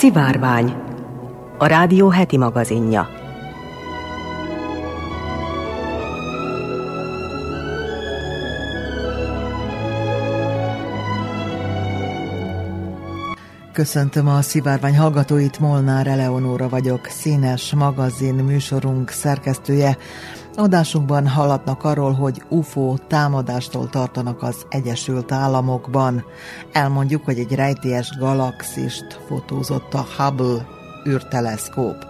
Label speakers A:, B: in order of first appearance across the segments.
A: Szivárvány, a rádió heti magazinja.
B: Köszöntöm a szivárvány hallgatóit, Molnár Eleonóra vagyok, színes magazin műsorunk szerkesztője. Adásunkban hallatnak arról, hogy UFO támadástól tartanak az Egyesült Államokban. Elmondjuk, hogy egy rejtélyes galaxist fotózott a Hubble űrteleszkóp.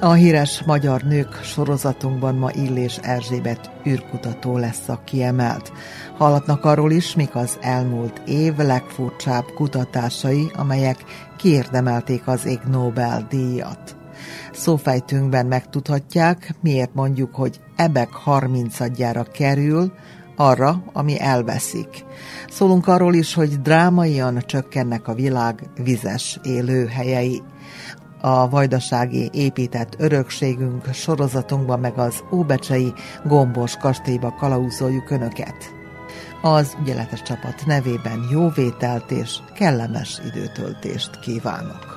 B: A híres magyar nők sorozatunkban ma Illés Erzsébet űrkutató lesz a kiemelt. Hallatnak arról is, mik az elmúlt év legfurcsább kutatásai, amelyek kiérdemelték az Ig Nobel-díjat. Szófejtünkben megtudhatják, miért mondjuk, hogy ebek 30 kerül, arra, ami elveszik. Szólunk arról is, hogy drámaian csökkennek a világ vizes élőhelyei. A vajdasági épített örökségünk sorozatunkban meg az Óbecsei gombos kastélyba kalauzoljuk Önöket. Az ügyeletes csapat nevében jó vételt és kellemes időtöltést kívánok.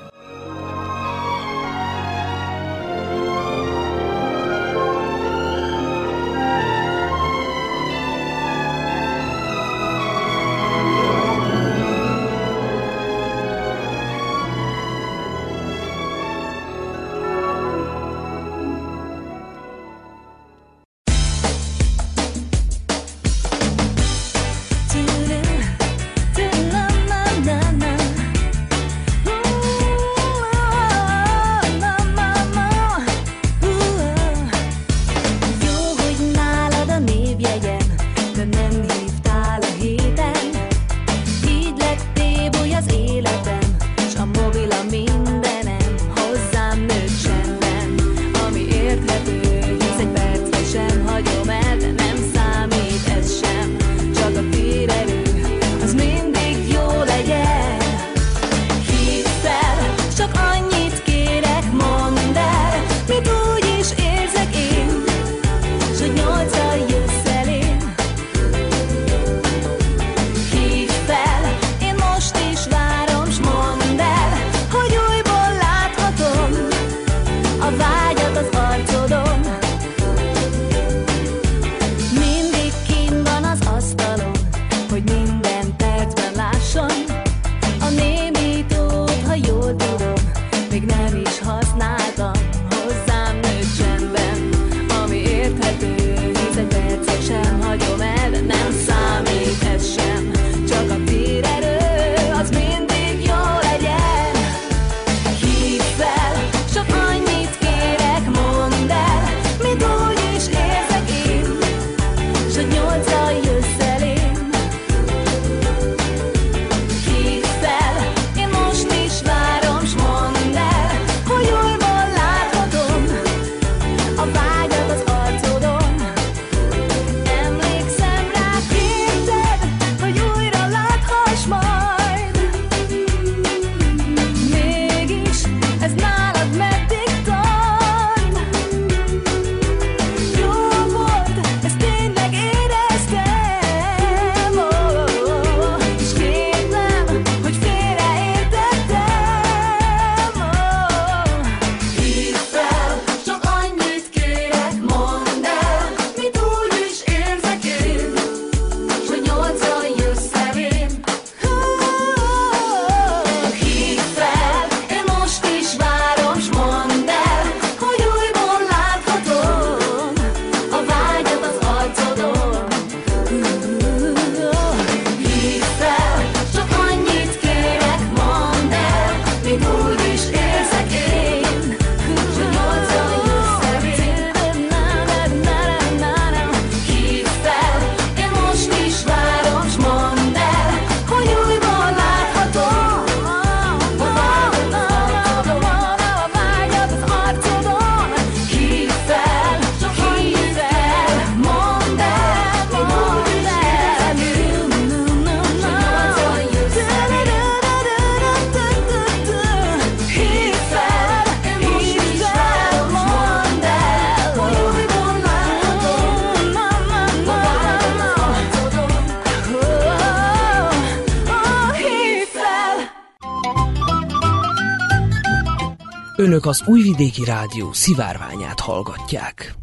C: Önök az Újvidéki Rádió szivárványát hallgatják.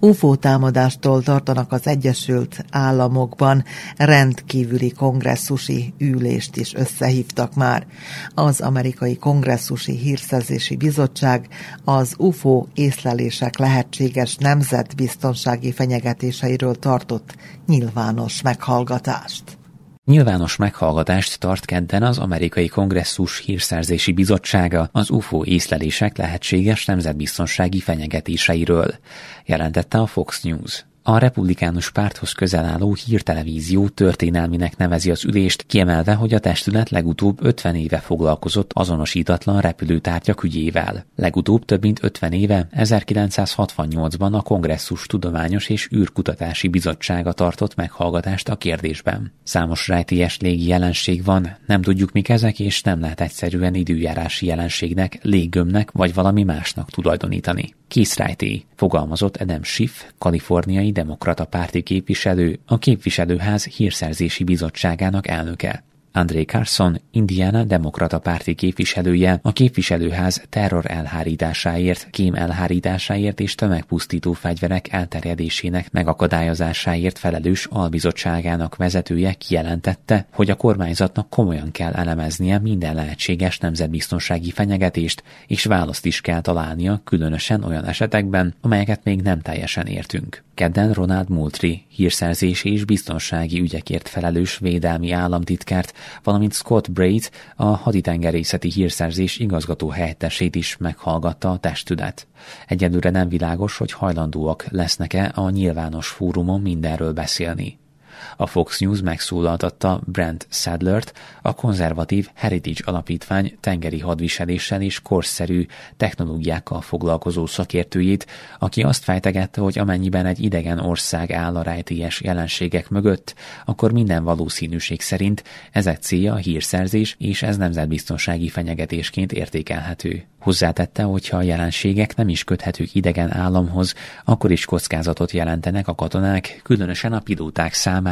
D: UFO támadástól tartanak az Egyesült Államokban, rendkívüli kongresszusi ülést is összehívtak már. Az amerikai kongresszusi hírszerzési bizottság az UFO észlelések lehetséges nemzetbiztonsági fenyegetéseiről tartott nyilvános meghallgatást.
E: Nyilvános meghallgatást tart kedden az amerikai kongresszus hírszerzési bizottsága az UFO észlelések lehetséges nemzetbiztonsági fenyegetéseiről, jelentette a Fox News. A republikánus párthoz közel álló hírtelevízió történelminek nevezi az ülést, kiemelve, hogy a testület legutóbb 50 éve foglalkozott azonosítatlan repülőtárgyak ügyével. Legutóbb több mint 50 éve, 1968-ban a Kongresszus Tudományos és űrkutatási bizottsága tartott meghallgatást a kérdésben. Számos rejtélyes légi jelenség van, nem tudjuk mik ezek, és nem lehet egyszerűen időjárási jelenségnek, léggömnek vagy valami másnak tulajdonítani. Készrájté, fogalmazott Adam Schiff, kaliforniai demokrata párti képviselő, a képviselőház hírszerzési bizottságának elnöke. André Carson, Indiana demokrata párti képviselője a képviselőház terror elhárításáért, kém elhárításáért és tömegpusztító fegyverek elterjedésének megakadályozásáért felelős albizottságának vezetője kijelentette, hogy a kormányzatnak komolyan kell elemeznie minden lehetséges nemzetbiztonsági fenyegetést, és választ is kell találnia, különösen olyan esetekben, amelyeket még nem teljesen értünk. Kedden Ronald Moultrie, hírszerzési és biztonsági ügyekért felelős védelmi államtitkárt, valamint Scott Braid, a haditengerészeti hírszerzés igazgató helyettesét is meghallgatta a testület. Egyelőre nem világos, hogy hajlandóak lesznek-e a nyilvános fórumon mindenről beszélni. A Fox News megszólaltatta Brent Sadlert, a konzervatív Heritage Alapítvány tengeri hadviseléssel és korszerű technológiákkal foglalkozó szakértőjét, aki azt fejtegette, hogy amennyiben egy idegen ország áll a rejtélyes jelenségek mögött, akkor minden valószínűség szerint ezek célja a hírszerzés, és ez nemzetbiztonsági fenyegetésként értékelhető. Hozzátette, hogy ha a jelenségek nem is köthetők idegen államhoz, akkor is kockázatot jelentenek a katonák, különösen a pilóták számára,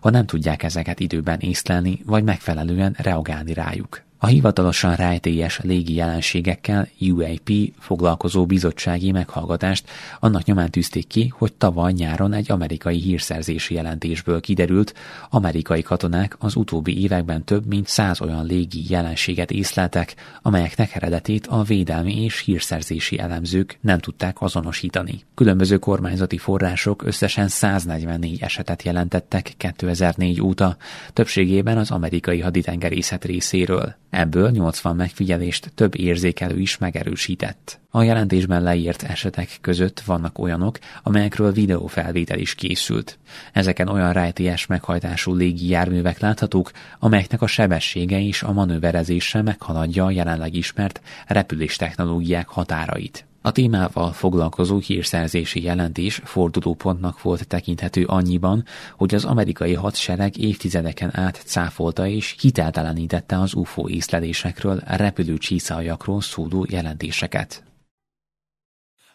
E: ha nem tudják ezeket időben észlelni, vagy megfelelően reagálni rájuk. A hivatalosan rejtélyes légi jelenségekkel UAP foglalkozó bizottsági meghallgatást annak nyomán tűzték ki, hogy tavaly nyáron egy amerikai hírszerzési jelentésből kiderült, amerikai katonák az utóbbi években több mint száz olyan légi jelenséget észleltek, amelyeknek eredetét a védelmi és hírszerzési elemzők nem tudták azonosítani. Különböző kormányzati források összesen 144 esetet jelentettek 2004 óta, többségében az amerikai haditengerészet részéről. Ebből 80 megfigyelést több érzékelő is megerősített. A jelentésben leírt esetek között vannak olyanok, amelyekről videófelvétel is készült. Ezeken olyan rejtélyes meghajtású légi járművek láthatók, amelyeknek a sebessége és a manőverezése meghaladja a jelenleg ismert repülés technológiák határait. A témával foglalkozó hírszerzési jelentés fordulópontnak volt tekinthető annyiban, hogy az amerikai hadsereg évtizedeken át cáfolta és hiteltelenítette az UFO észlelésekről, repülő csíszaljakról szóló jelentéseket.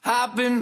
E: I've been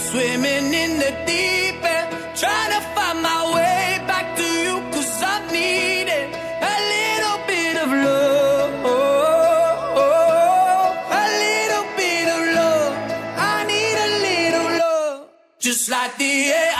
E: Swimming in the deep end, trying to find my way back to you, cause I needed a little bit of love. A little bit of love. I need a little love. Just like the air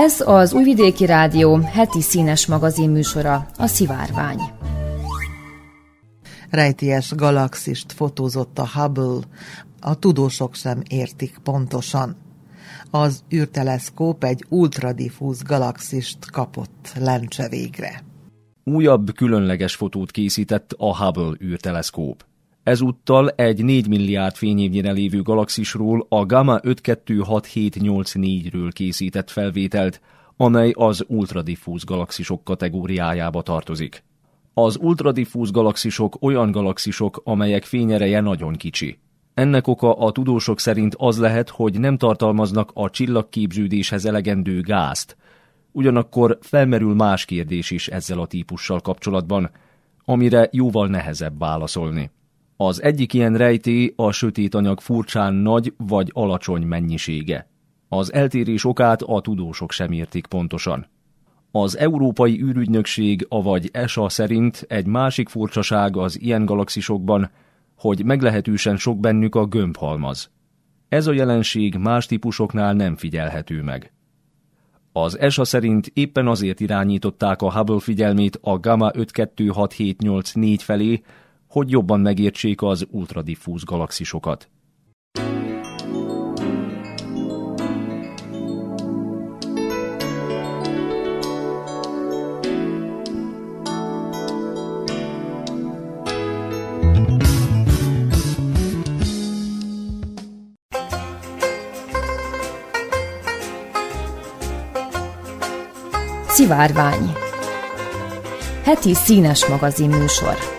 F: Ez az Újvidéki Rádió heti színes magazin műsora, a Szivárvány.
D: Rejtélyes galaxist fotózott a Hubble, a tudósok sem értik pontosan. Az űrteleszkóp egy ultradiffúz galaxist kapott lencse végre.
G: Újabb különleges fotót készített a Hubble űrteleszkóp. Ezúttal egy 4 milliárd fényévnyire lévő galaxisról, a Gamma 526784-ről készített felvételt, amely az ultradiffúz galaxisok kategóriájába tartozik. Az ultradiffúz galaxisok olyan galaxisok, amelyek fényereje nagyon kicsi. Ennek oka a tudósok szerint az lehet, hogy nem tartalmaznak a csillagképződéshez elegendő gázt. Ugyanakkor felmerül más kérdés is ezzel a típussal kapcsolatban, amire jóval nehezebb válaszolni. Az egyik ilyen rejtély a sötét anyag furcsán nagy vagy alacsony mennyisége. Az eltérés okát a tudósok sem értik pontosan. Az Európai űrügynökség, avagy ESA szerint egy másik furcsaság az ilyen galaxisokban, hogy meglehetősen sok bennük a gömbhalmaz. Ez a jelenség más típusoknál nem figyelhető meg. Az ESA szerint éppen azért irányították a Hubble figyelmét a Gamma 526784 felé, hogy jobban megértsék az ultradiffúz galaxisokat.
F: Szivárvány Heti színes magazin műsor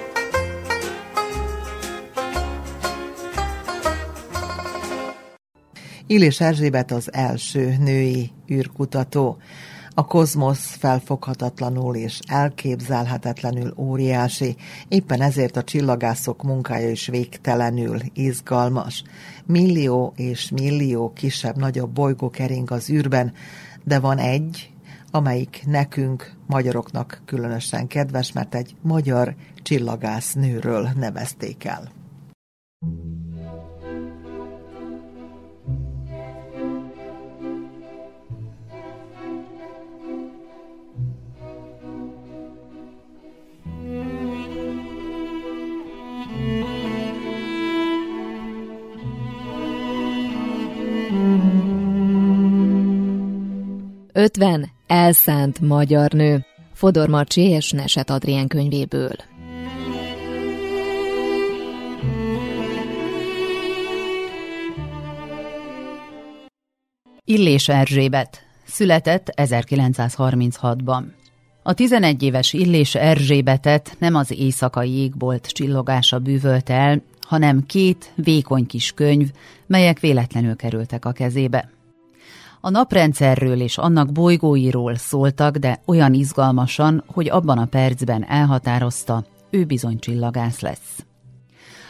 D: Illés Erzsébet az első női űrkutató. A kozmosz felfoghatatlanul és elképzelhetetlenül óriási, éppen ezért a csillagászok munkája is végtelenül izgalmas. Millió és millió kisebb-nagyobb bolygó kering az űrben, de van egy, amelyik nekünk, magyaroknak különösen kedves, mert egy magyar csillagász nőről nevezték el.
H: 50 elszánt magyar nő. Fodor Marcsi és Neset Adrien könyvéből.
I: Illés Erzsébet született 1936-ban. A 11 éves Illés Erzsébetet nem az éjszakai égbolt csillogása bűvölte el, hanem két vékony kis könyv, melyek véletlenül kerültek a kezébe. A naprendszerről és annak bolygóiról szóltak, de olyan izgalmasan, hogy abban a percben elhatározta, ő bizony csillagász lesz.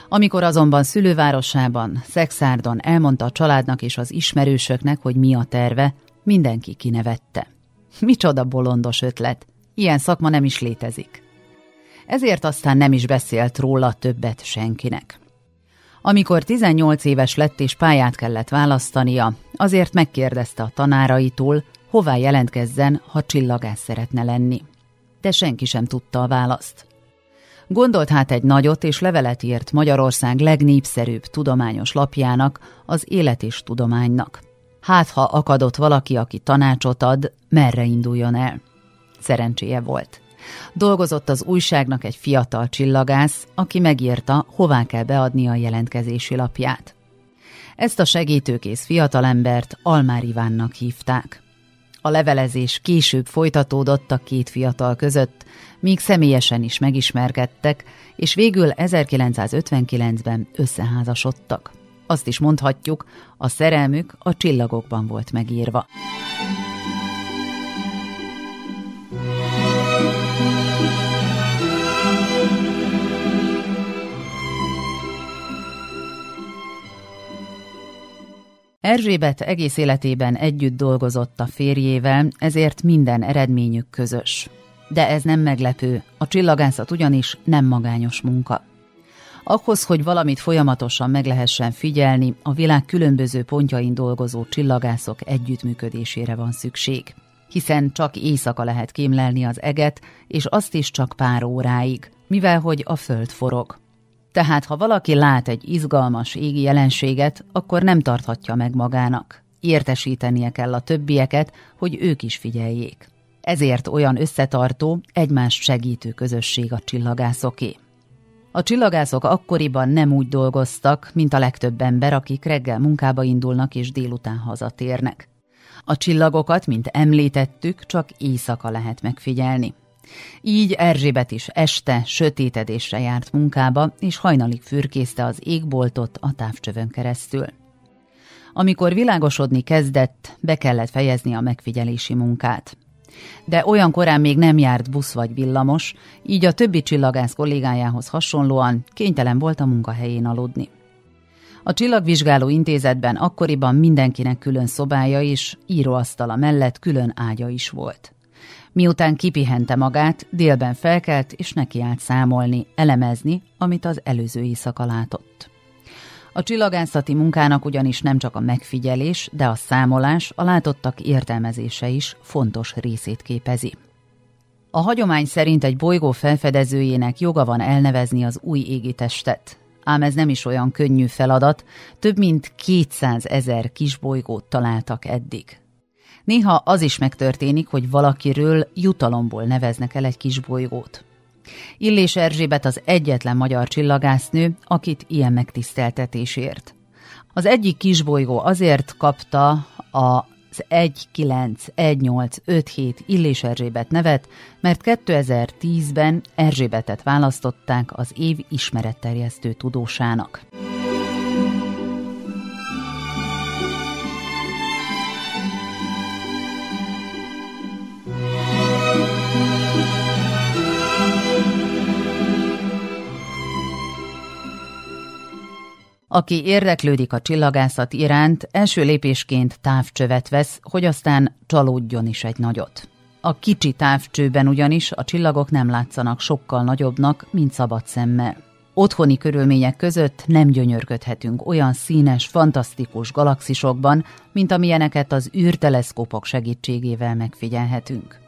I: Amikor azonban szülővárosában, Szexárdon elmondta a családnak és az ismerősöknek, hogy mi a terve, mindenki kinevette. Micsoda bolondos ötlet, ilyen szakma nem is létezik. Ezért aztán nem is beszélt róla többet senkinek. Amikor 18 éves lett és pályát kellett választania, azért megkérdezte a tanáraitól, hová jelentkezzen, ha csillagász szeretne lenni. De senki sem tudta a választ. Gondolt hát egy nagyot és levelet írt Magyarország legnépszerűbb tudományos lapjának, az Élet és Tudománynak. Hát, ha akadott valaki, aki tanácsot ad, merre induljon el. Szerencséje volt. Dolgozott az újságnak egy fiatal csillagász, aki megírta, hová kell beadni a jelentkezési lapját. Ezt a segítőkész fiatalembert Almár Ivánnak hívták. A levelezés később folytatódott a két fiatal között, míg személyesen is megismerkedtek, és végül 1959-ben összeházasodtak. Azt is mondhatjuk, a szerelmük a csillagokban volt megírva. Erzsébet egész életében együtt dolgozott a férjével, ezért minden eredményük közös. De ez nem meglepő, a csillagászat ugyanis nem magányos munka. Ahhoz, hogy valamit folyamatosan meg lehessen figyelni, a világ különböző pontjain dolgozó csillagászok együttműködésére van szükség. Hiszen csak éjszaka lehet kémlelni az eget, és azt is csak pár óráig, mivel hogy a föld forog. Tehát, ha valaki lát egy izgalmas égi jelenséget, akkor nem tarthatja meg magának. Értesítenie kell a többieket, hogy ők is figyeljék. Ezért olyan összetartó, egymást segítő közösség a csillagászoké. A csillagászok akkoriban nem úgy dolgoztak, mint a legtöbb ember, akik reggel munkába indulnak és délután hazatérnek. A csillagokat, mint említettük, csak éjszaka lehet megfigyelni. Így Erzsébet is este sötétedésre járt munkába, és hajnalig fürkészte az égboltot a távcsövön keresztül. Amikor világosodni kezdett, be kellett fejezni a megfigyelési munkát. De olyan korán még nem járt busz vagy villamos, így a többi csillagász kollégájához hasonlóan kénytelen volt a munkahelyén aludni. A csillagvizsgáló intézetben akkoriban mindenkinek külön szobája és íróasztala mellett külön ágya is volt. Miután kipihente magát, délben felkelt és nekiállt számolni, elemezni, amit az előző éjszaka látott. A csillagászati munkának ugyanis nem csak a megfigyelés, de a számolás, a látottak értelmezése is fontos részét képezi. A hagyomány szerint egy bolygó felfedezőjének joga van elnevezni az új égitestet, ám ez nem is olyan könnyű feladat, több mint 200 ezer kisbolygót találtak eddig. Néha az is megtörténik, hogy valakiről jutalomból neveznek el egy kis bolygót. Illés Erzsébet az egyetlen magyar csillagásznő, akit ilyen megtiszteltetésért. Az egyik kisbolygó azért kapta a az 191857 Illés Erzsébet nevet, mert 2010-ben Erzsébetet választották az év ismeretterjesztő tudósának. Aki érdeklődik a csillagászat iránt, első lépésként távcsövet vesz, hogy aztán csalódjon is egy nagyot. A kicsi távcsőben ugyanis a csillagok nem látszanak sokkal nagyobbnak, mint szabad szemmel. Otthoni körülmények között nem gyönyörködhetünk olyan színes, fantasztikus galaxisokban, mint amilyeneket az űrteleszkópok segítségével megfigyelhetünk.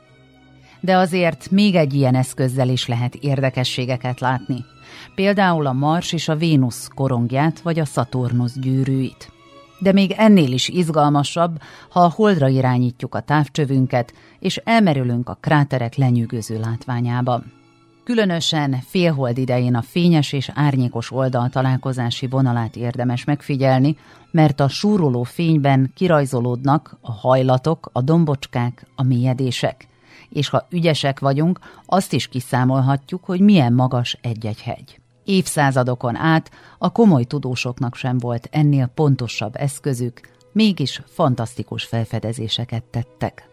I: De azért még egy ilyen eszközzel is lehet érdekességeket látni – például a Mars és a Vénusz korongját vagy a Szaturnusz gyűrűit.
J: De még ennél is izgalmasabb, ha a holdra irányítjuk a távcsövünket, és elmerülünk a kráterek lenyűgöző látványába. Különösen félhold idején a fényes és árnyékos oldal találkozási vonalát érdemes megfigyelni, mert a súroló fényben kirajzolódnak a hajlatok, a dombocskák, a mélyedések. És ha ügyesek vagyunk, azt is kiszámolhatjuk, hogy milyen magas egy-egy hegy. Évszázadokon át a komoly tudósoknak sem volt ennél pontosabb eszközük, mégis fantasztikus felfedezéseket tettek.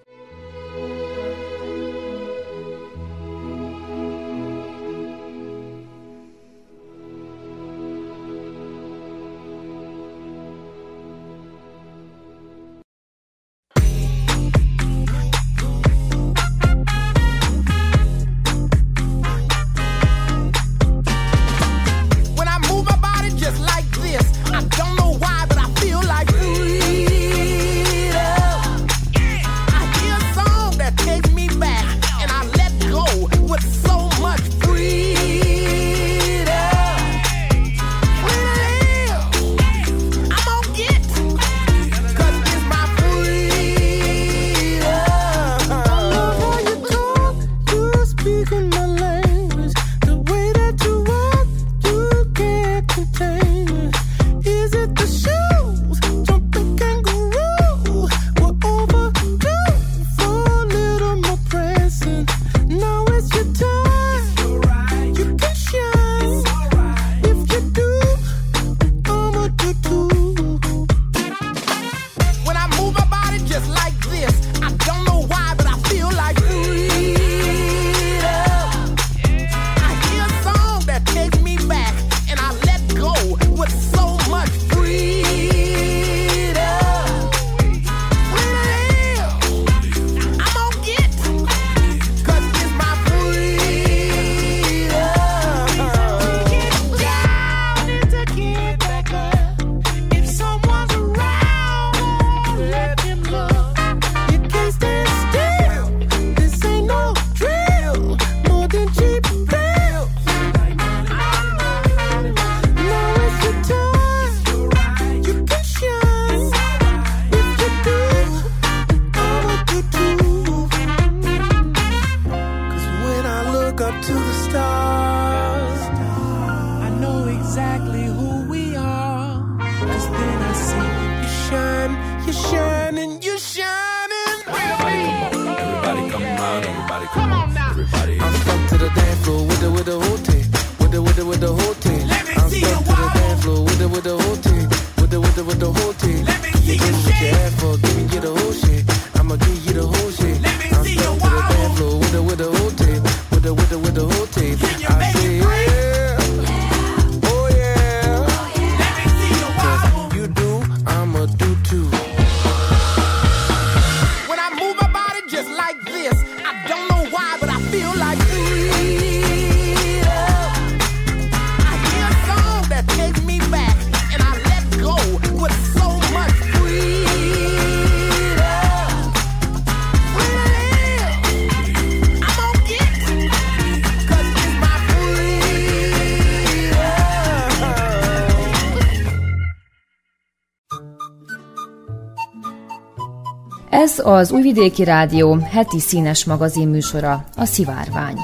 J: Ez az Újvidéki Rádió heti színes magazin műsora, a Szivárvány.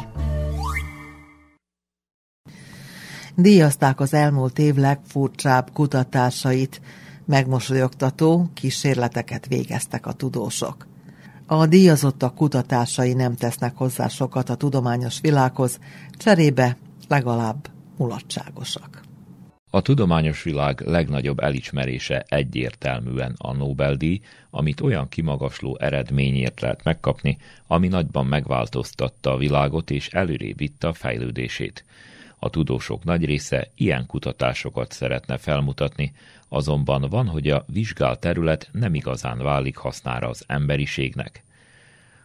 D: Díjazták az elmúlt év legfurcsább kutatásait, megmosolyogtató kísérleteket végeztek a tudósok. A díjazottak kutatásai nem tesznek hozzá sokat a tudományos világhoz, cserébe legalább mulatságosak.
K: A tudományos világ legnagyobb elismerése egyértelműen a Nobel-díj, amit olyan kimagasló eredményért lehet megkapni, ami nagyban megváltoztatta a világot és előrébb vitte a fejlődését. A tudósok nagy része ilyen kutatásokat szeretne felmutatni, azonban van, hogy a vizsgált terület nem igazán válik hasznára az emberiségnek.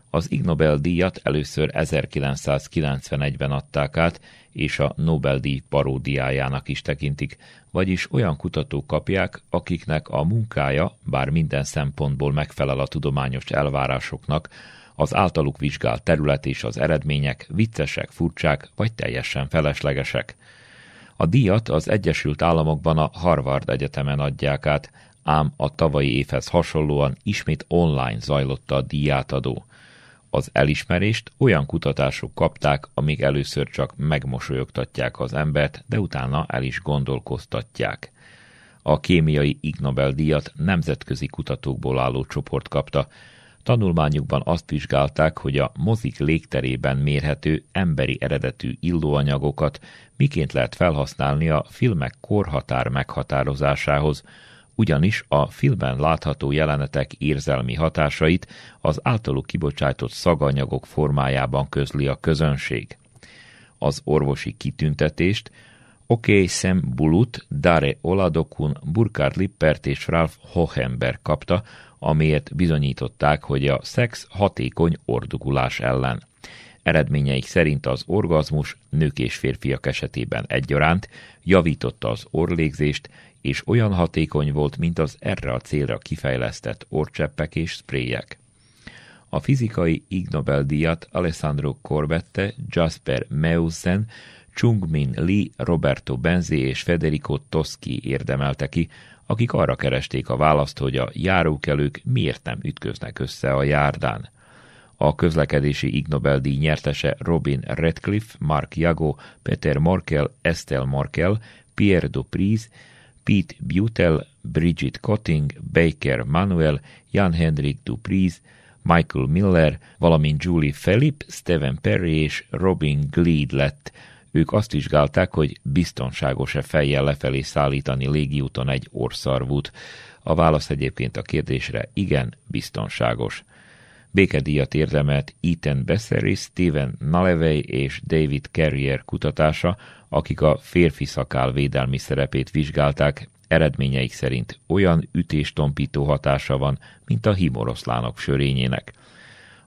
K: Az Ig Nobel-díjat először 1991-ben adták át, és a Nobel-díj paródiájának is tekintik, vagyis olyan kutatók kapják, akiknek a munkája, bár minden szempontból megfelel a tudományos elvárásoknak, az általuk vizsgált terület és az eredmények viccesek, furcsák vagy teljesen feleslegesek. A díjat az Egyesült Államokban a Harvard Egyetemen adják át, ám a tavalyi évhez hasonlóan ismét online zajlott a díjátadó. Az elismerést olyan kutatások kapták, amik először csak megmosolyogtatják az embert, de utána el is gondolkoztatják. A kémiai Ig Nobel-díjat nemzetközi kutatókból álló csoport kapta, Tanulmányukban azt vizsgálták, hogy a mozik légterében mérhető emberi eredetű illóanyagokat miként lehet felhasználni a filmek korhatár meghatározásához, ugyanis a filmben látható jelenetek érzelmi hatásait az általuk kibocsátott szaganyagok formájában közli a közönség. Az orvosi kitüntetést Oké Sam Bulut, Dare Oladokun, Burkhard Lippert és Ralph Hohenberg kapta, amiért bizonyították, hogy a szex hatékony ordugulás ellen. Eredményeik szerint az orgazmus nők és férfiak esetében egyaránt javította az orlégzést, és olyan hatékony volt, mint az erre a célra kifejlesztett orcseppek és spréjek. A fizikai Ig Nobel-díjat Alessandro Corbette, Jasper Meusen, Chung-Min Lee, Roberto Benzi és Federico Toschi érdemelte ki, akik arra keresték a választ, hogy a járókelők miért nem ütköznek össze a járdán. A közlekedési Ig Nobel-díj nyertese Robin Redcliffe, Mark Jago, Peter Markel, Estelle Markel, Pierre Duprise, Pete Butel, Bridget Cotting, Baker Manuel, Jan-Hendrik Duprise, Michael Miller, valamint Julie Philip, Stephen Perry és Robin Gleed lett ők azt vizsgálták, hogy biztonságos-e fejjel lefelé szállítani légiúton egy orszarvút. A válasz egyébként a kérdésre igen, biztonságos. Békedíjat érdemelt Ethan Bessery, Steven Nalevey és David Carrier kutatása, akik a férfi szakál védelmi szerepét vizsgálták, eredményeik szerint olyan ütéstompító hatása van, mint a himoroszlánok sörényének.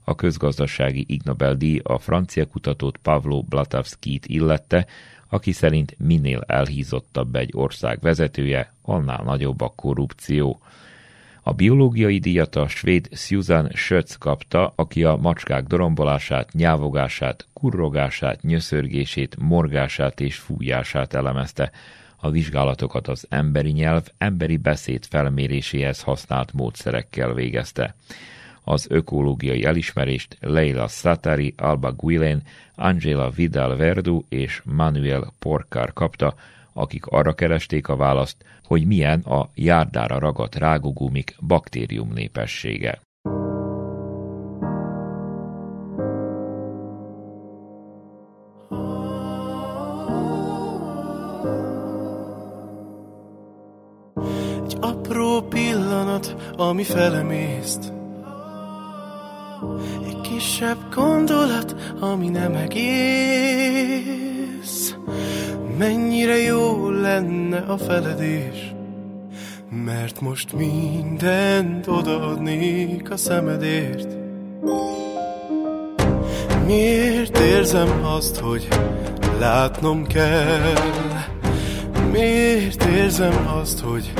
K: A közgazdasági Ig Nobel-díj a francia kutatót Pavlo Blatavskit illette, aki szerint minél elhízottabb egy ország vezetője, annál nagyobb a korrupció. A biológiai díjat a svéd Susan Schötz kapta, aki a macskák dorombolását, nyávogását, kurrogását, nyöszörgését, morgását és fújását elemezte. A vizsgálatokat az emberi nyelv, emberi beszéd felméréséhez használt módszerekkel végezte. Az ökológiai elismerést Leila Satari, Alba Guilén, Angela Vidal Verdu és Manuel Porcar kapta, akik arra keresték a választ, hogy milyen a járdára ragadt rágogumik baktérium népessége.
L: Egy apró pillanat, ami felemészt egy kisebb gondolat, ami nem egész Mennyire jó lenne a feledés Mert most mindent odaadnék a szemedért. Miért érzem azt, hogy látnom kell? Miért érzem azt, hogy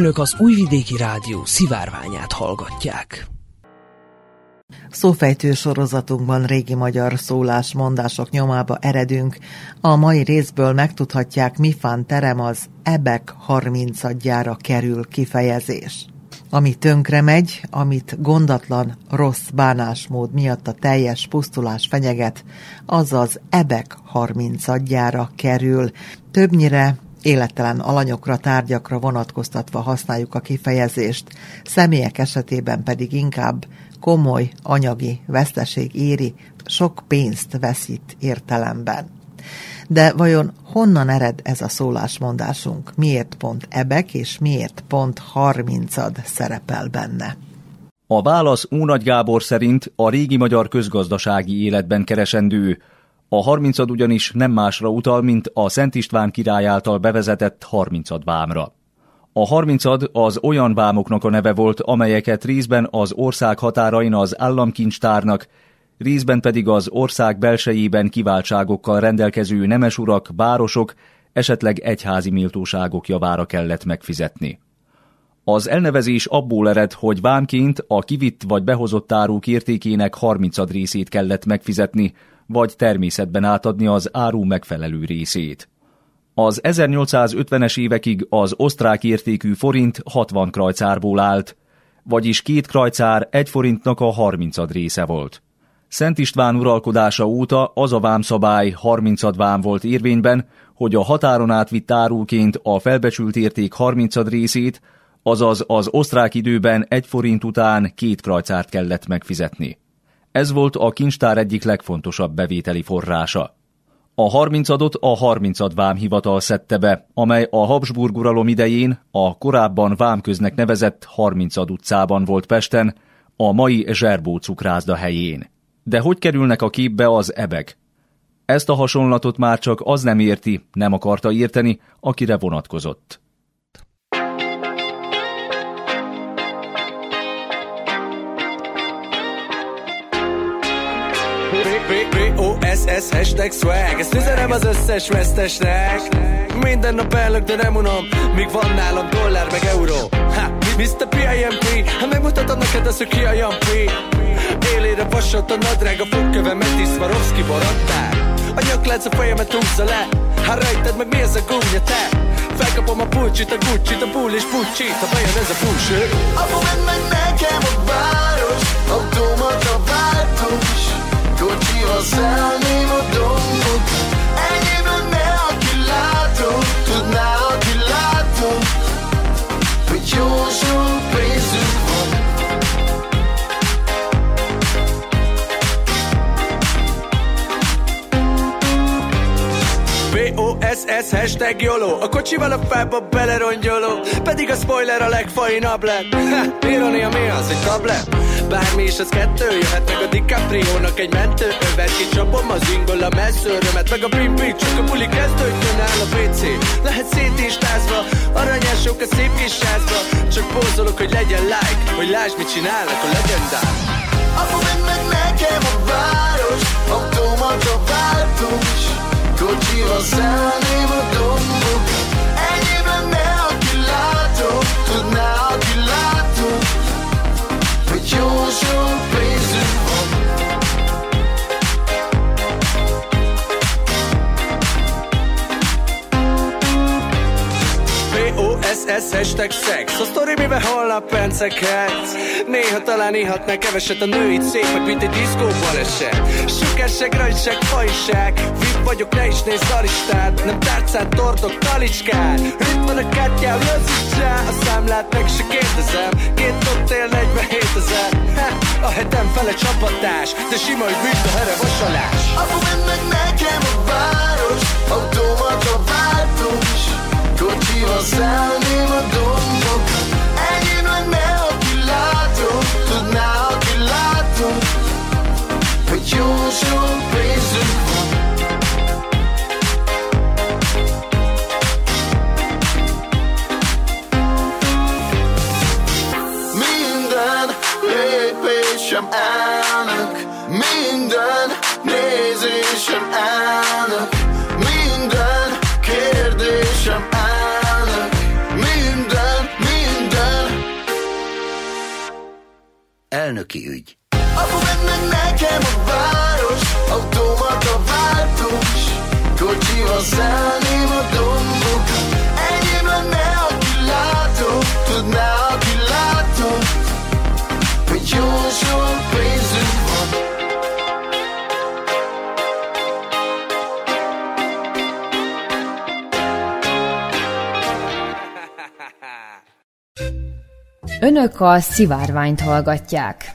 C: Önök az Újvidéki Rádió szivárványát hallgatják.
D: Szófejtő sorozatunkban régi magyar szólásmondások nyomába eredünk. A mai részből megtudhatják, mifán terem az ebek 30 kerül kifejezés. Ami tönkre megy, amit gondatlan, rossz bánásmód miatt a teljes pusztulás fenyeget, az az ebek 30 kerül. Többnyire élettelen alanyokra, tárgyakra vonatkoztatva használjuk a kifejezést, személyek esetében pedig inkább komoly anyagi veszteség éri, sok pénzt veszít értelemben. De vajon honnan ered ez a szólásmondásunk? Miért pont ebek és miért pont harmincad szerepel benne?
G: A válasz Únagy Gábor szerint a régi magyar közgazdasági életben keresendő, a harmincad ugyanis nem másra utal, mint a Szent István király által bevezetett harmincad vámra. A harmincad az olyan vámoknak a neve volt, amelyeket részben az ország határain az államkincstárnak, részben pedig az ország belsejében kiváltságokkal rendelkező nemesurak, bárosok, esetleg egyházi méltóságok javára kellett megfizetni. Az elnevezés abból ered, hogy vámként a kivitt vagy behozott áruk értékének harmincad részét kellett megfizetni, vagy természetben átadni az áru megfelelő részét. Az 1850-es évekig az osztrák értékű forint 60 krajcárból állt, vagyis két krajcár egy forintnak a 30 része volt. Szent István uralkodása óta az a vámszabály 30 vám volt érvényben, hogy a határon átvitt áruként a felbecsült érték 30 részét, azaz az osztrák időben egy forint után két krajcárt kellett megfizetni. Ez volt a kincstár egyik legfontosabb bevételi forrása. A harmincadot a harmincad vámhivatal szedte be, amely a Habsburg uralom idején a korábban vámköznek nevezett harmincad utcában volt Pesten, a mai Zserbó cukrászda helyén. De hogy kerülnek a képbe az ebek? Ezt a hasonlatot már csak az nem érti, nem akarta érteni, akire vonatkozott.
M: B-O-S-S hashtag swag. Ezt üzenem az összes vesztesnek. Minden nap ellök, de nem unom Míg van nálam dollár meg euró. Ha, Mr. PIMP Ha megmutatom neked az, hogy ki a Jampi Élére vasott a nadrág A fogkövemet is Swarovski borottál A nyaklánc a fejemet húzza le Ha rejted meg mi ez a gumja te? Felkapom a pulcsit, a gucci a pool és pucsit Ha bejön ez a bullshit
N: Apu, meg nekem a város Automata váltós Kocsival szállném a dombot? Enyém lenne, aki látom Tudná, aki látom Hogy jó sok pénzünk van.
M: B-O-S-S hashtag YOLO. A kocsival a fába belerongyoló Pedig a spoiler a legfainabb lett. Ironia mi az, egy tablet? Bármi is az kettő Jöhet. Meg a DiCaprio-nak egy mentő Övet. Kicsapom az ingol a messzőrömet. Meg a pimpi, csak a buli kezdődjön áll a WC Lehet szét is tázva Aranyások a szép kis házba Csak pózolok, hogy legyen like Hogy lásd, mit csinálnak a legendák.
N: Apu, meg, nekem a
M: Hashtag szex A sztori mivel holnap pencekhetsz Néha talán ihatnál keveset a nőit szépek, mint egy diszkó baleset. Sukásság, rajtság, fajság VIP vagyok, ne is nézz a listát Nem tárcát, tortok, talicskát. Itt van a kártyám, rá A számlát meg se kérdezem. Két koktél, 47 ezer. A hetem fele csapatás. De sima, hogy mint a here vasalás
N: Apu, meg nekem a város. Automata váltós Kocsival szállném a dombok Enyém lenne, aki látom. Tudná, aki látom Hogy jó sok pénzünk van. Minden lépésem elnök
O: elnöki ügy.
P: Apu, nekem a város, automata váltós, kocsival szállném a dombokat. Enyém lenne, aki látom, tudná, aki látom, hogy jó sok pénzünk
F: Önök a szivárványt hallgatják.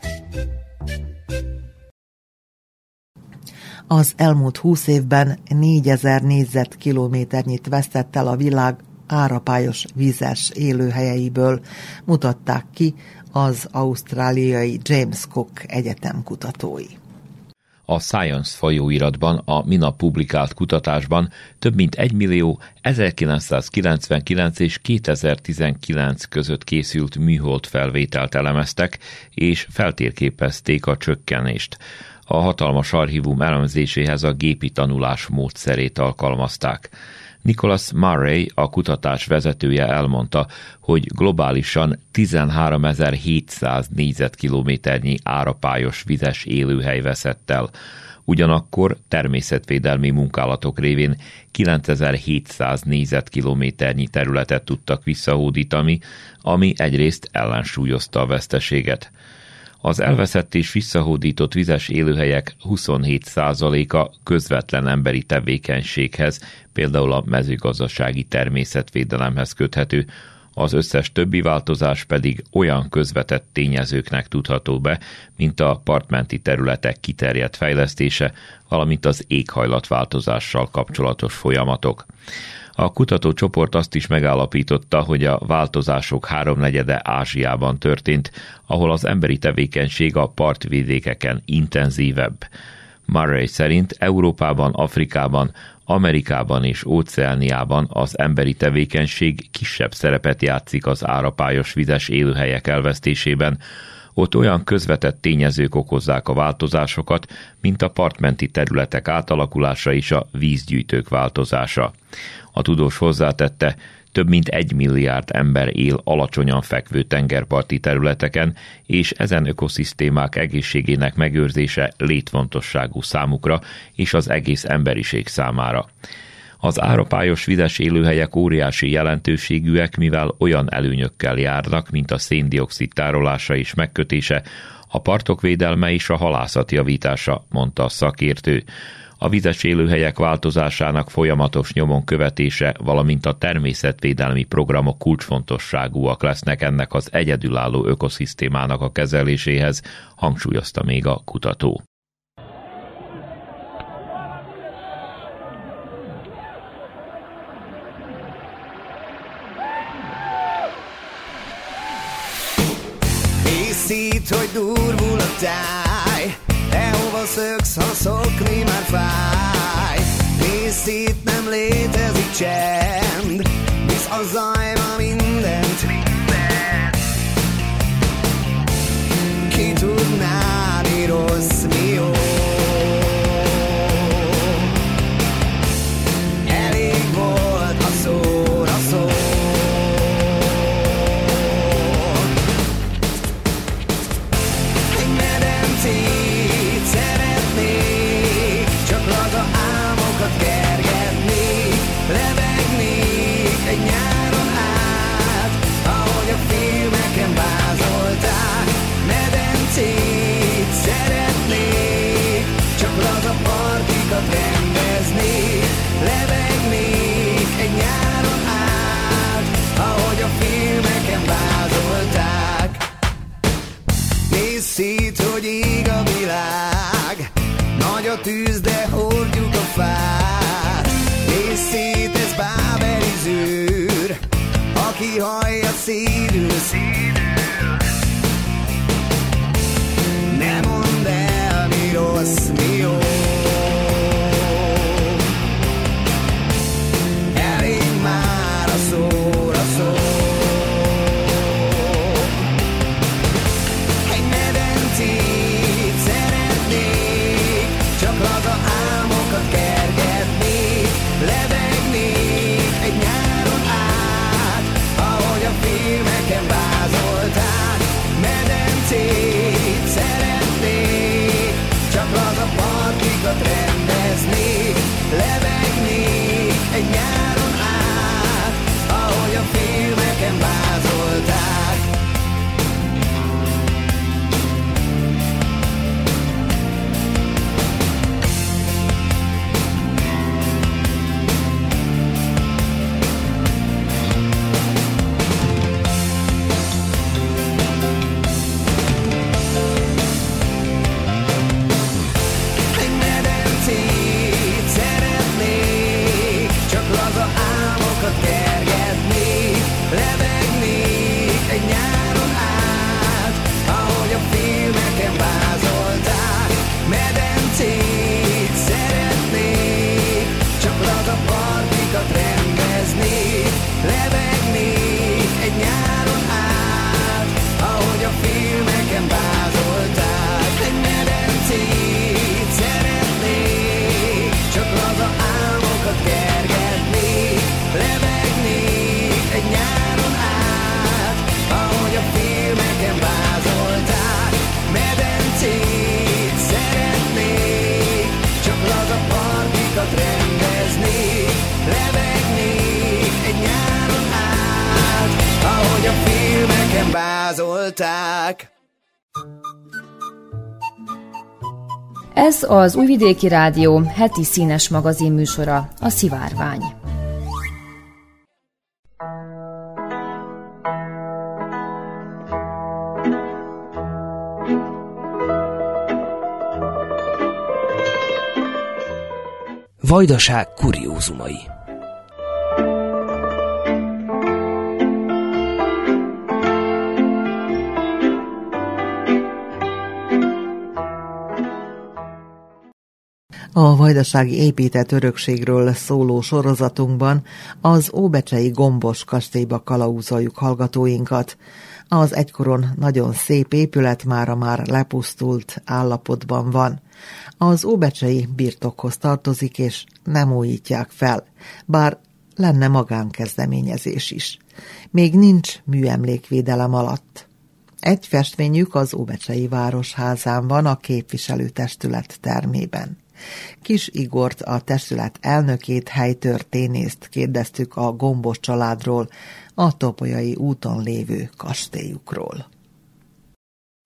D: Az elmúlt húsz évben 4000 négyzetkilométernyit vesztett el a világ árapályos vízes élőhelyeiből, mutatták ki az ausztráliai James Cook Egyetem kutatói.
K: A Science folyóiratban a minap publikált kutatásban több mint 1 millió 1999 és 2019 között készült műhold felvételt elemeztek, és feltérképezték a csökkenést. A hatalmas archívum elemzéséhez a gépi tanulás módszerét alkalmazták. Nicholas Murray, a kutatás vezetője elmondta, hogy globálisan 13.700 négyzetkilométernyi árapályos vizes élőhely veszett el. Ugyanakkor természetvédelmi munkálatok révén 9700 négyzetkilométernyi területet tudtak visszahódítani, ami egyrészt ellensúlyozta a veszteséget. Az elveszett és visszahódított vizes élőhelyek 27%-a közvetlen emberi tevékenységhez, például a mezőgazdasági természetvédelemhez köthető, az összes többi változás pedig olyan közvetett tényezőknek tudható be, mint a partmenti területek kiterjedt fejlesztése, valamint az éghajlatváltozással kapcsolatos folyamatok. A kutatócsoport azt is megállapította, hogy a változások háromnegyede Ázsiában történt, ahol az emberi tevékenység a partvidékeken intenzívebb. Murray szerint Európában, Afrikában, Amerikában és Óceániában az emberi tevékenység kisebb szerepet játszik az árapályos vizes élőhelyek elvesztésében, ott olyan közvetett tényezők okozzák a változásokat, mint a partmenti területek átalakulása és a vízgyűjtők változása. A tudós hozzátette, több mint egy milliárd ember él alacsonyan fekvő tengerparti területeken, és ezen ökoszisztémák egészségének megőrzése létfontosságú számukra és az egész emberiség számára. Az árapályos vizes élőhelyek óriási jelentőségűek, mivel olyan előnyökkel járnak, mint a széndiokszid tárolása és megkötése, a partok védelme és a halászat javítása, mondta a szakértő. A vizes élőhelyek változásának folyamatos nyomon követése, valamint a természetvédelmi programok kulcsfontosságúak lesznek ennek az egyedülálló ökoszisztémának a kezeléséhez, hangsúlyozta még a kutató.
P: Hiszít, hogy durvul a táj Te hova szöksz, ha szokni már fáj. Hisz itt nem létezik csend Visz a zajba mindent Ki tudná, mi rossz, mi jó Ez
F: az Újvidéki Rádió heti színes magazin műsora, a Szivárvány.
C: Vajdaság kuriózumai
D: A vajdasági épített örökségről szóló sorozatunkban az Óbecsei Gombos kastélyba kalauzoljuk hallgatóinkat. Az egykoron nagyon szép épület mára már lepusztult állapotban van. Az óbecsei birtokhoz tartozik, és nem újítják fel, bár lenne magánkezdeményezés is. Még nincs műemlékvédelem alatt. Egy festményük az Óbecsei Városházán van a képviselőtestület termében. Kis Igort, a testület elnökét, helytörténészt kérdeztük a gombos családról, a Topolyai úton lévő kastélyukról.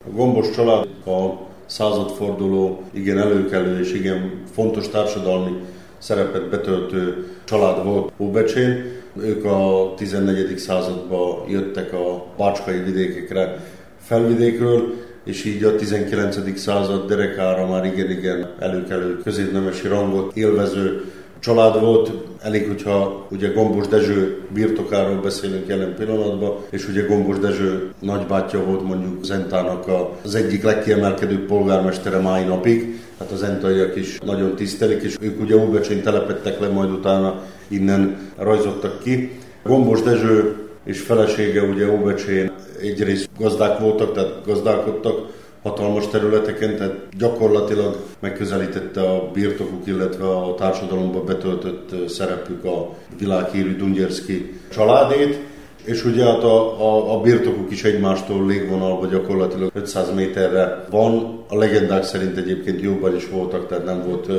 O: A gombos család a századforduló igen előkelő és igen fontos társadalmi szerepet betöltő család volt Óbecsén. Ők a 14. században jöttek a bácskai vidékekre felvidékről, és így a 19. század derekára már igen-igen előkelő középnemesi rangot élvező család volt, elég, hogyha ugye Gombos Dezső birtokáról beszélünk jelen pillanatban, és ugye Gombos Dezső nagybátyja volt mondjuk Zentának az egyik legkiemelkedőbb polgármestere mai napig, hát az entaiak is nagyon tisztelik, és ők ugye Óbecsén telepettek le, majd utána innen rajzottak ki. Gombos Dezső és felesége ugye Óbecsén egyrészt gazdák voltak, tehát gazdálkodtak, hatalmas területeken, tehát gyakorlatilag megközelítette a birtokuk, illetve a társadalomban betöltött szerepük a világhírű Dungyerszki családét, és ugye hát a, a, a birtokuk is egymástól légvonalba gyakorlatilag 500 méterre van. A legendák szerint egyébként jóban is voltak, tehát nem volt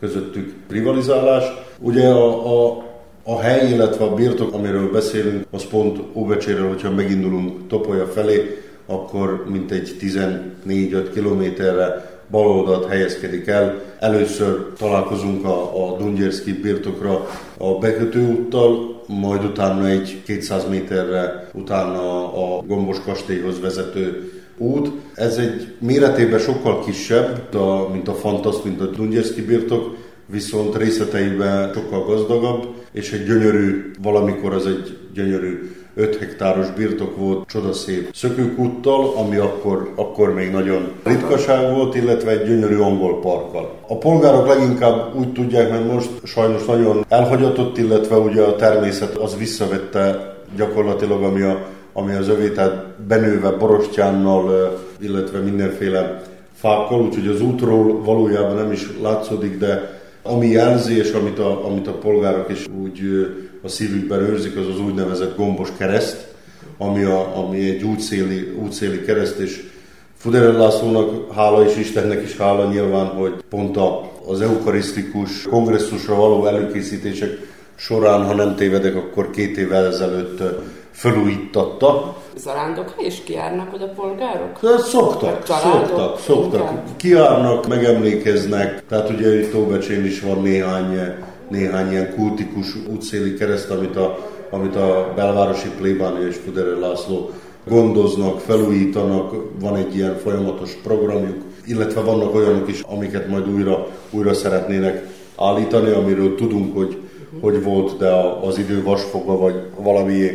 O: közöttük rivalizálás. Ugye a, a, a hely, illetve a birtok, amiről beszélünk, az pont Óbecséről, hogyha megindulunk Topolya felé, akkor mintegy 14-5 kilométerre baloldat helyezkedik el. Először találkozunk a, a Dungyerszki birtokra a bekötőúttal, majd utána egy 200 méterre utána a Gombos kastélyhoz vezető út. Ez egy méretében sokkal kisebb, mint a Fantaszt, mint a Dungyerszki birtok, viszont részleteiben sokkal gazdagabb, és egy gyönyörű, valamikor az egy gyönyörű 5 hektáros birtok volt csodaszép szökőkúttal, ami akkor, akkor még nagyon ritkaság volt, illetve egy gyönyörű angol parkkal. A polgárok leginkább úgy tudják, mert most sajnos nagyon elhagyatott, illetve ugye a természet az visszavette gyakorlatilag, ami, a, ami az övé, tehát benőve borostyánnal, illetve mindenféle fákkal, úgyhogy az útról valójában nem is látszódik, de ami jelzi, és amit a, amit a polgárok is úgy a szívükben őrzik, az az úgynevezett gombos kereszt, ami, a, ami egy útszéli, útszéli kereszt, és Fuderel Lászlónak hála és Istennek is hála nyilván, hogy pont a, az eukarisztikus kongresszusra való előkészítések során, ha nem tévedek, akkor két évvel ezelőtt felújítatta.
Q: Zarándok is kiárnak oda polgárok?
O: De szoktak, szoktak, szoktak. Kiárnak, megemlékeznek. Tehát ugye itt Óbecsén is van néhány, néhány ilyen kultikus útszéli kereszt, amit a, amit a belvárosi plébánia és Fudere László gondoznak, felújítanak, van egy ilyen folyamatos programjuk, illetve vannak olyanok is, amiket majd újra, újra szeretnének állítani, amiről tudunk, hogy, hogy volt, de az idő vasfoga vagy valami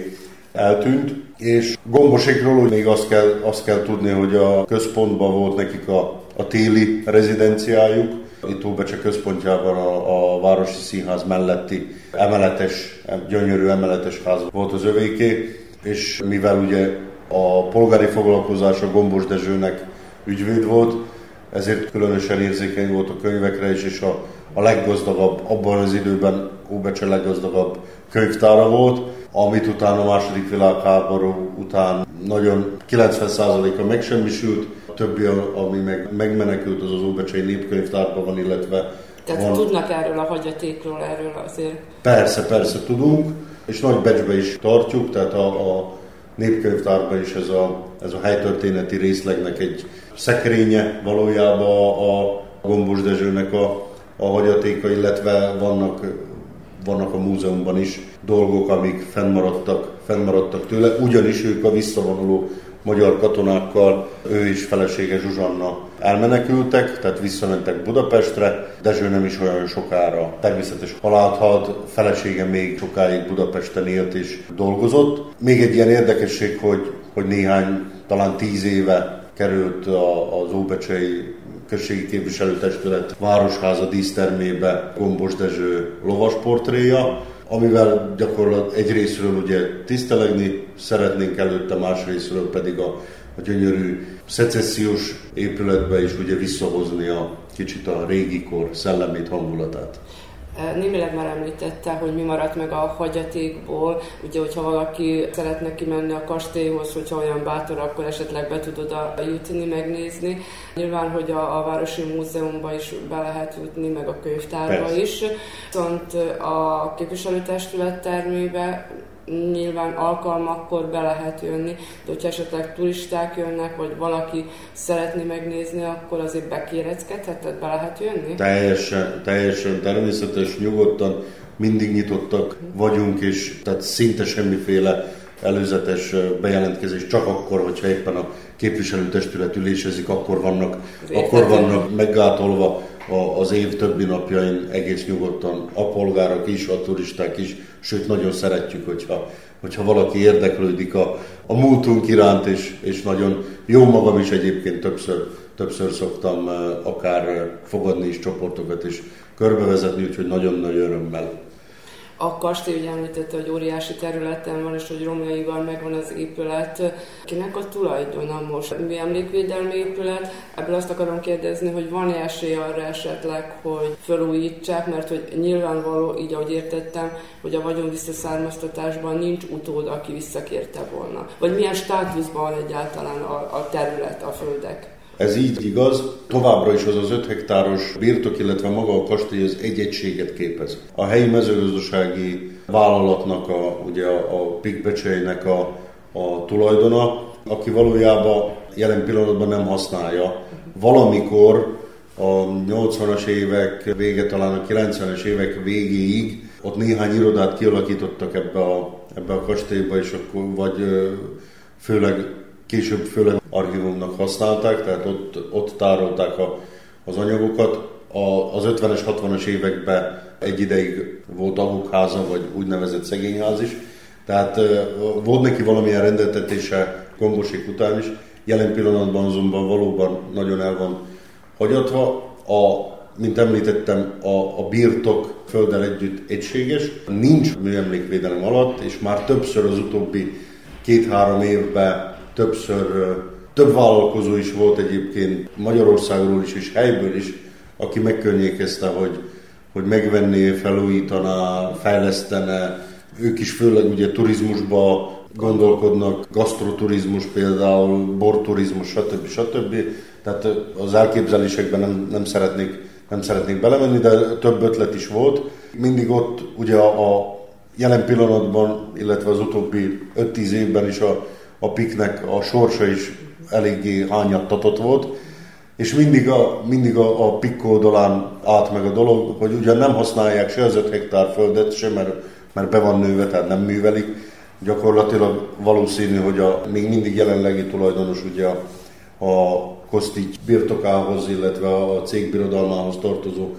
O: eltűnt, és gombosékról még azt kell, azt kell tudni, hogy a központban volt nekik a, a téli rezidenciájuk, itt Óbecse központjában a, a Városi Színház melletti emeletes, gyönyörű emeletes ház volt az övéké, és mivel ugye a polgári foglalkozás a Gombos Dezsőnek ügyvéd volt, ezért különösen érzékeny volt a könyvekre is, és a, a leggazdagabb, abban az időben Óbecse leggazdagabb könyvtára volt, amit utána a második világháború után nagyon 90%-a megsemmisült, a többi, ami meg megmenekült, az az Óbecsei Népkönyvtárban van, illetve
Q: Tehát
O: van.
Q: tudnak erről a hagyatékról, erről azért?
O: Persze, persze tudunk, és nagy becsbe is tartjuk, tehát a, a népkönyvtárban is ez a, ez a helytörténeti részlegnek egy szekrénye valójában a, a Gombos Dezsőnek a, a hagyatéka, illetve vannak, vannak a múzeumban is dolgok, amik fennmaradtak, fennmaradtak tőle, ugyanis ők a visszavonuló magyar katonákkal, ő is felesége Zsuzsanna elmenekültek, tehát visszamentek Budapestre. Dezső nem is olyan sokára természetes halált halt, felesége még sokáig Budapesten élt és dolgozott. Még egy ilyen érdekesség, hogy, hogy néhány, talán tíz éve került a, az Óbecsei községi képviselőtestület városháza dísztermébe Gombos Dezső lovasportréja, amivel gyakorlatilag egy részről ugye tisztelegni szeretnénk előtte, más részről pedig a, a gyönyörű szecessziós épületbe is ugye visszahozni a kicsit a régi kor szellemét, hangulatát.
Q: Némileg már említette, hogy mi maradt meg a hagyatékból. Ugye, hogyha valaki szeretne kimenni a kastélyhoz, hogyha olyan bátor, akkor esetleg be tud oda jutni, megnézni. Nyilván, hogy a, a Városi Múzeumban is be lehet jutni, meg a könyvtárba
O: Persze.
Q: is. Viszont a képviselőtestület termébe nyilván alkalmakkor be lehet jönni, de hogyha esetleg turisták jönnek, vagy valaki szeretné megnézni, akkor azért bekéreckedhet, tehát be lehet jönni?
O: Teljesen, teljesen természetes, nyugodtan, mindig nyitottak vagyunk, és tehát szinte semmiféle előzetes bejelentkezés, csak akkor, hogyha éppen a képviselőtestület ülésezik, akkor vannak, akkor vannak meggátolva a- az év többi napjain egész nyugodtan a polgárok is, a turisták is, sőt nagyon szeretjük, hogyha, hogyha valaki érdeklődik a, a múltunk iránt, és, és nagyon jó magam is egyébként többször, többször szoktam eh, akár fogadni is csoportokat és körbevezetni, úgyhogy nagyon nagy örömmel.
Q: A kastély ugye említette, hogy óriási területen van, és hogy romjaival megvan az épület. Kinek a tulajdona most? Mi emlékvédelmi épület? Ebből azt akarom kérdezni, hogy van-e esély arra esetleg, hogy felújítsák, mert hogy nyilvánvaló, így ahogy értettem, hogy a vagyon visszaszármaztatásban nincs utód, aki visszakérte volna. Vagy milyen státuszban van egyáltalán a, a terület, a földek?
O: Ez így igaz, továbbra is az az 5 hektáros birtok, illetve maga a kastély az egy egységet képez. A helyi mezőgazdasági vállalatnak, a, ugye a, a Pikbecseinek a, a tulajdona, aki valójában jelen pillanatban nem használja. Valamikor a 80-as évek vége, talán a 90-es évek végéig ott néhány irodát kialakítottak ebbe a, ebbe a kastélyba, és akkor vagy főleg később főleg archívumnak használták, tehát ott, ott tárolták a, az anyagokat. A, az 50-es, 60-as években egy ideig volt ahokháza, vagy úgynevezett szegényház is. Tehát volt neki valamilyen rendeltetése gombosék után is. Jelen pillanatban azonban valóban nagyon el van hagyatva. A, mint említettem, a, a birtok földdel együtt egységes. Nincs műemlékvédelem alatt, és már többször az utóbbi két-három évben többször több vállalkozó is volt egyébként Magyarországról is és helyből is, aki megkörnyékezte, hogy, hogy megvenné, felújítaná, fejlesztene. Ők is főleg ugye turizmusba gondolkodnak, gasztroturizmus például, borturizmus, stb. stb. Tehát az elképzelésekben nem, nem, szeretnék, nem szeretnék belemenni, de több ötlet is volt. Mindig ott ugye a, a jelen pillanatban, illetve az utóbbi 5-10 évben is a, a piknek a sorsa is eléggé hányattatott volt, és mindig a, mindig a, a pikk oldalán állt meg a dolog, hogy ugyan nem használják se az 5 hektár földet, se mert, mert be van nőve, tehát nem művelik. Gyakorlatilag valószínű, hogy a még mindig jelenlegi tulajdonos ugye a, a Kosztigy birtokához, illetve a cég birodalmához tartozó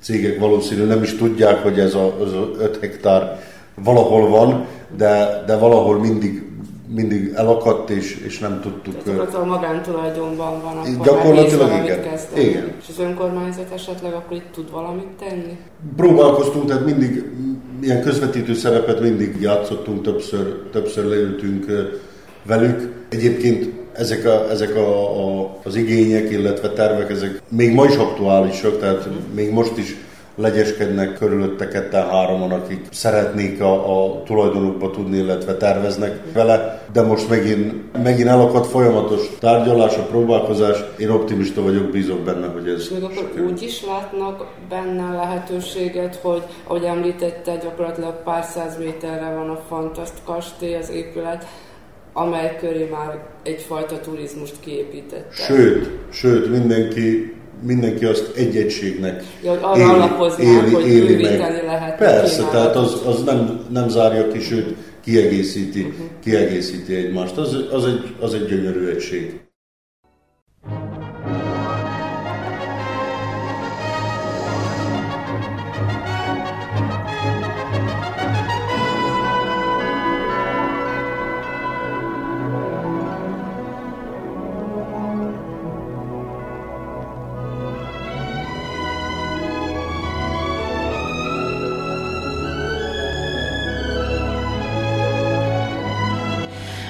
O: cégek valószínű nem is tudják, hogy ez a, az 5 hektár valahol van, de, de valahol mindig mindig elakadt, és, és nem tudtuk...
Q: Tehát a magántulajdonban van, akkor
O: Gyakorlatilag
Q: már
O: igen.
Q: kezdeni.
O: Igen.
Q: És az önkormányzat esetleg akkor itt tud valamit tenni?
O: Próbálkoztunk, tehát mindig ilyen közvetítő szerepet mindig játszottunk, többször, többször leültünk velük. Egyébként ezek, a, ezek a, a, az igények, illetve tervek, ezek még ma is aktuálisak, tehát még most is legyeskednek körülötte ketten hároman, akik szeretnék a, a tulajdonukba tudni, illetve terveznek vele, de most megint, megint elakadt folyamatos tárgyalás, a próbálkozás. Én optimista vagyok, bízok benne, hogy ez...
Q: Még akkor úgy is látnak benne lehetőséget, hogy ahogy említette, gyakorlatilag pár száz méterre van a Fantaszt kastély, az épület, amely köré már egyfajta turizmust kiépített.
O: Sőt, sőt, mindenki mindenki azt egy egységnek
Q: ja, hogy arra alapoznák, éli, hogy éli meg. lehet.
O: Persze, tehát az, az nem, nem zárja ki, sőt kiegészíti, uh-huh. kiegészíti egymást. Az, az, egy, az egy gyönyörű egység.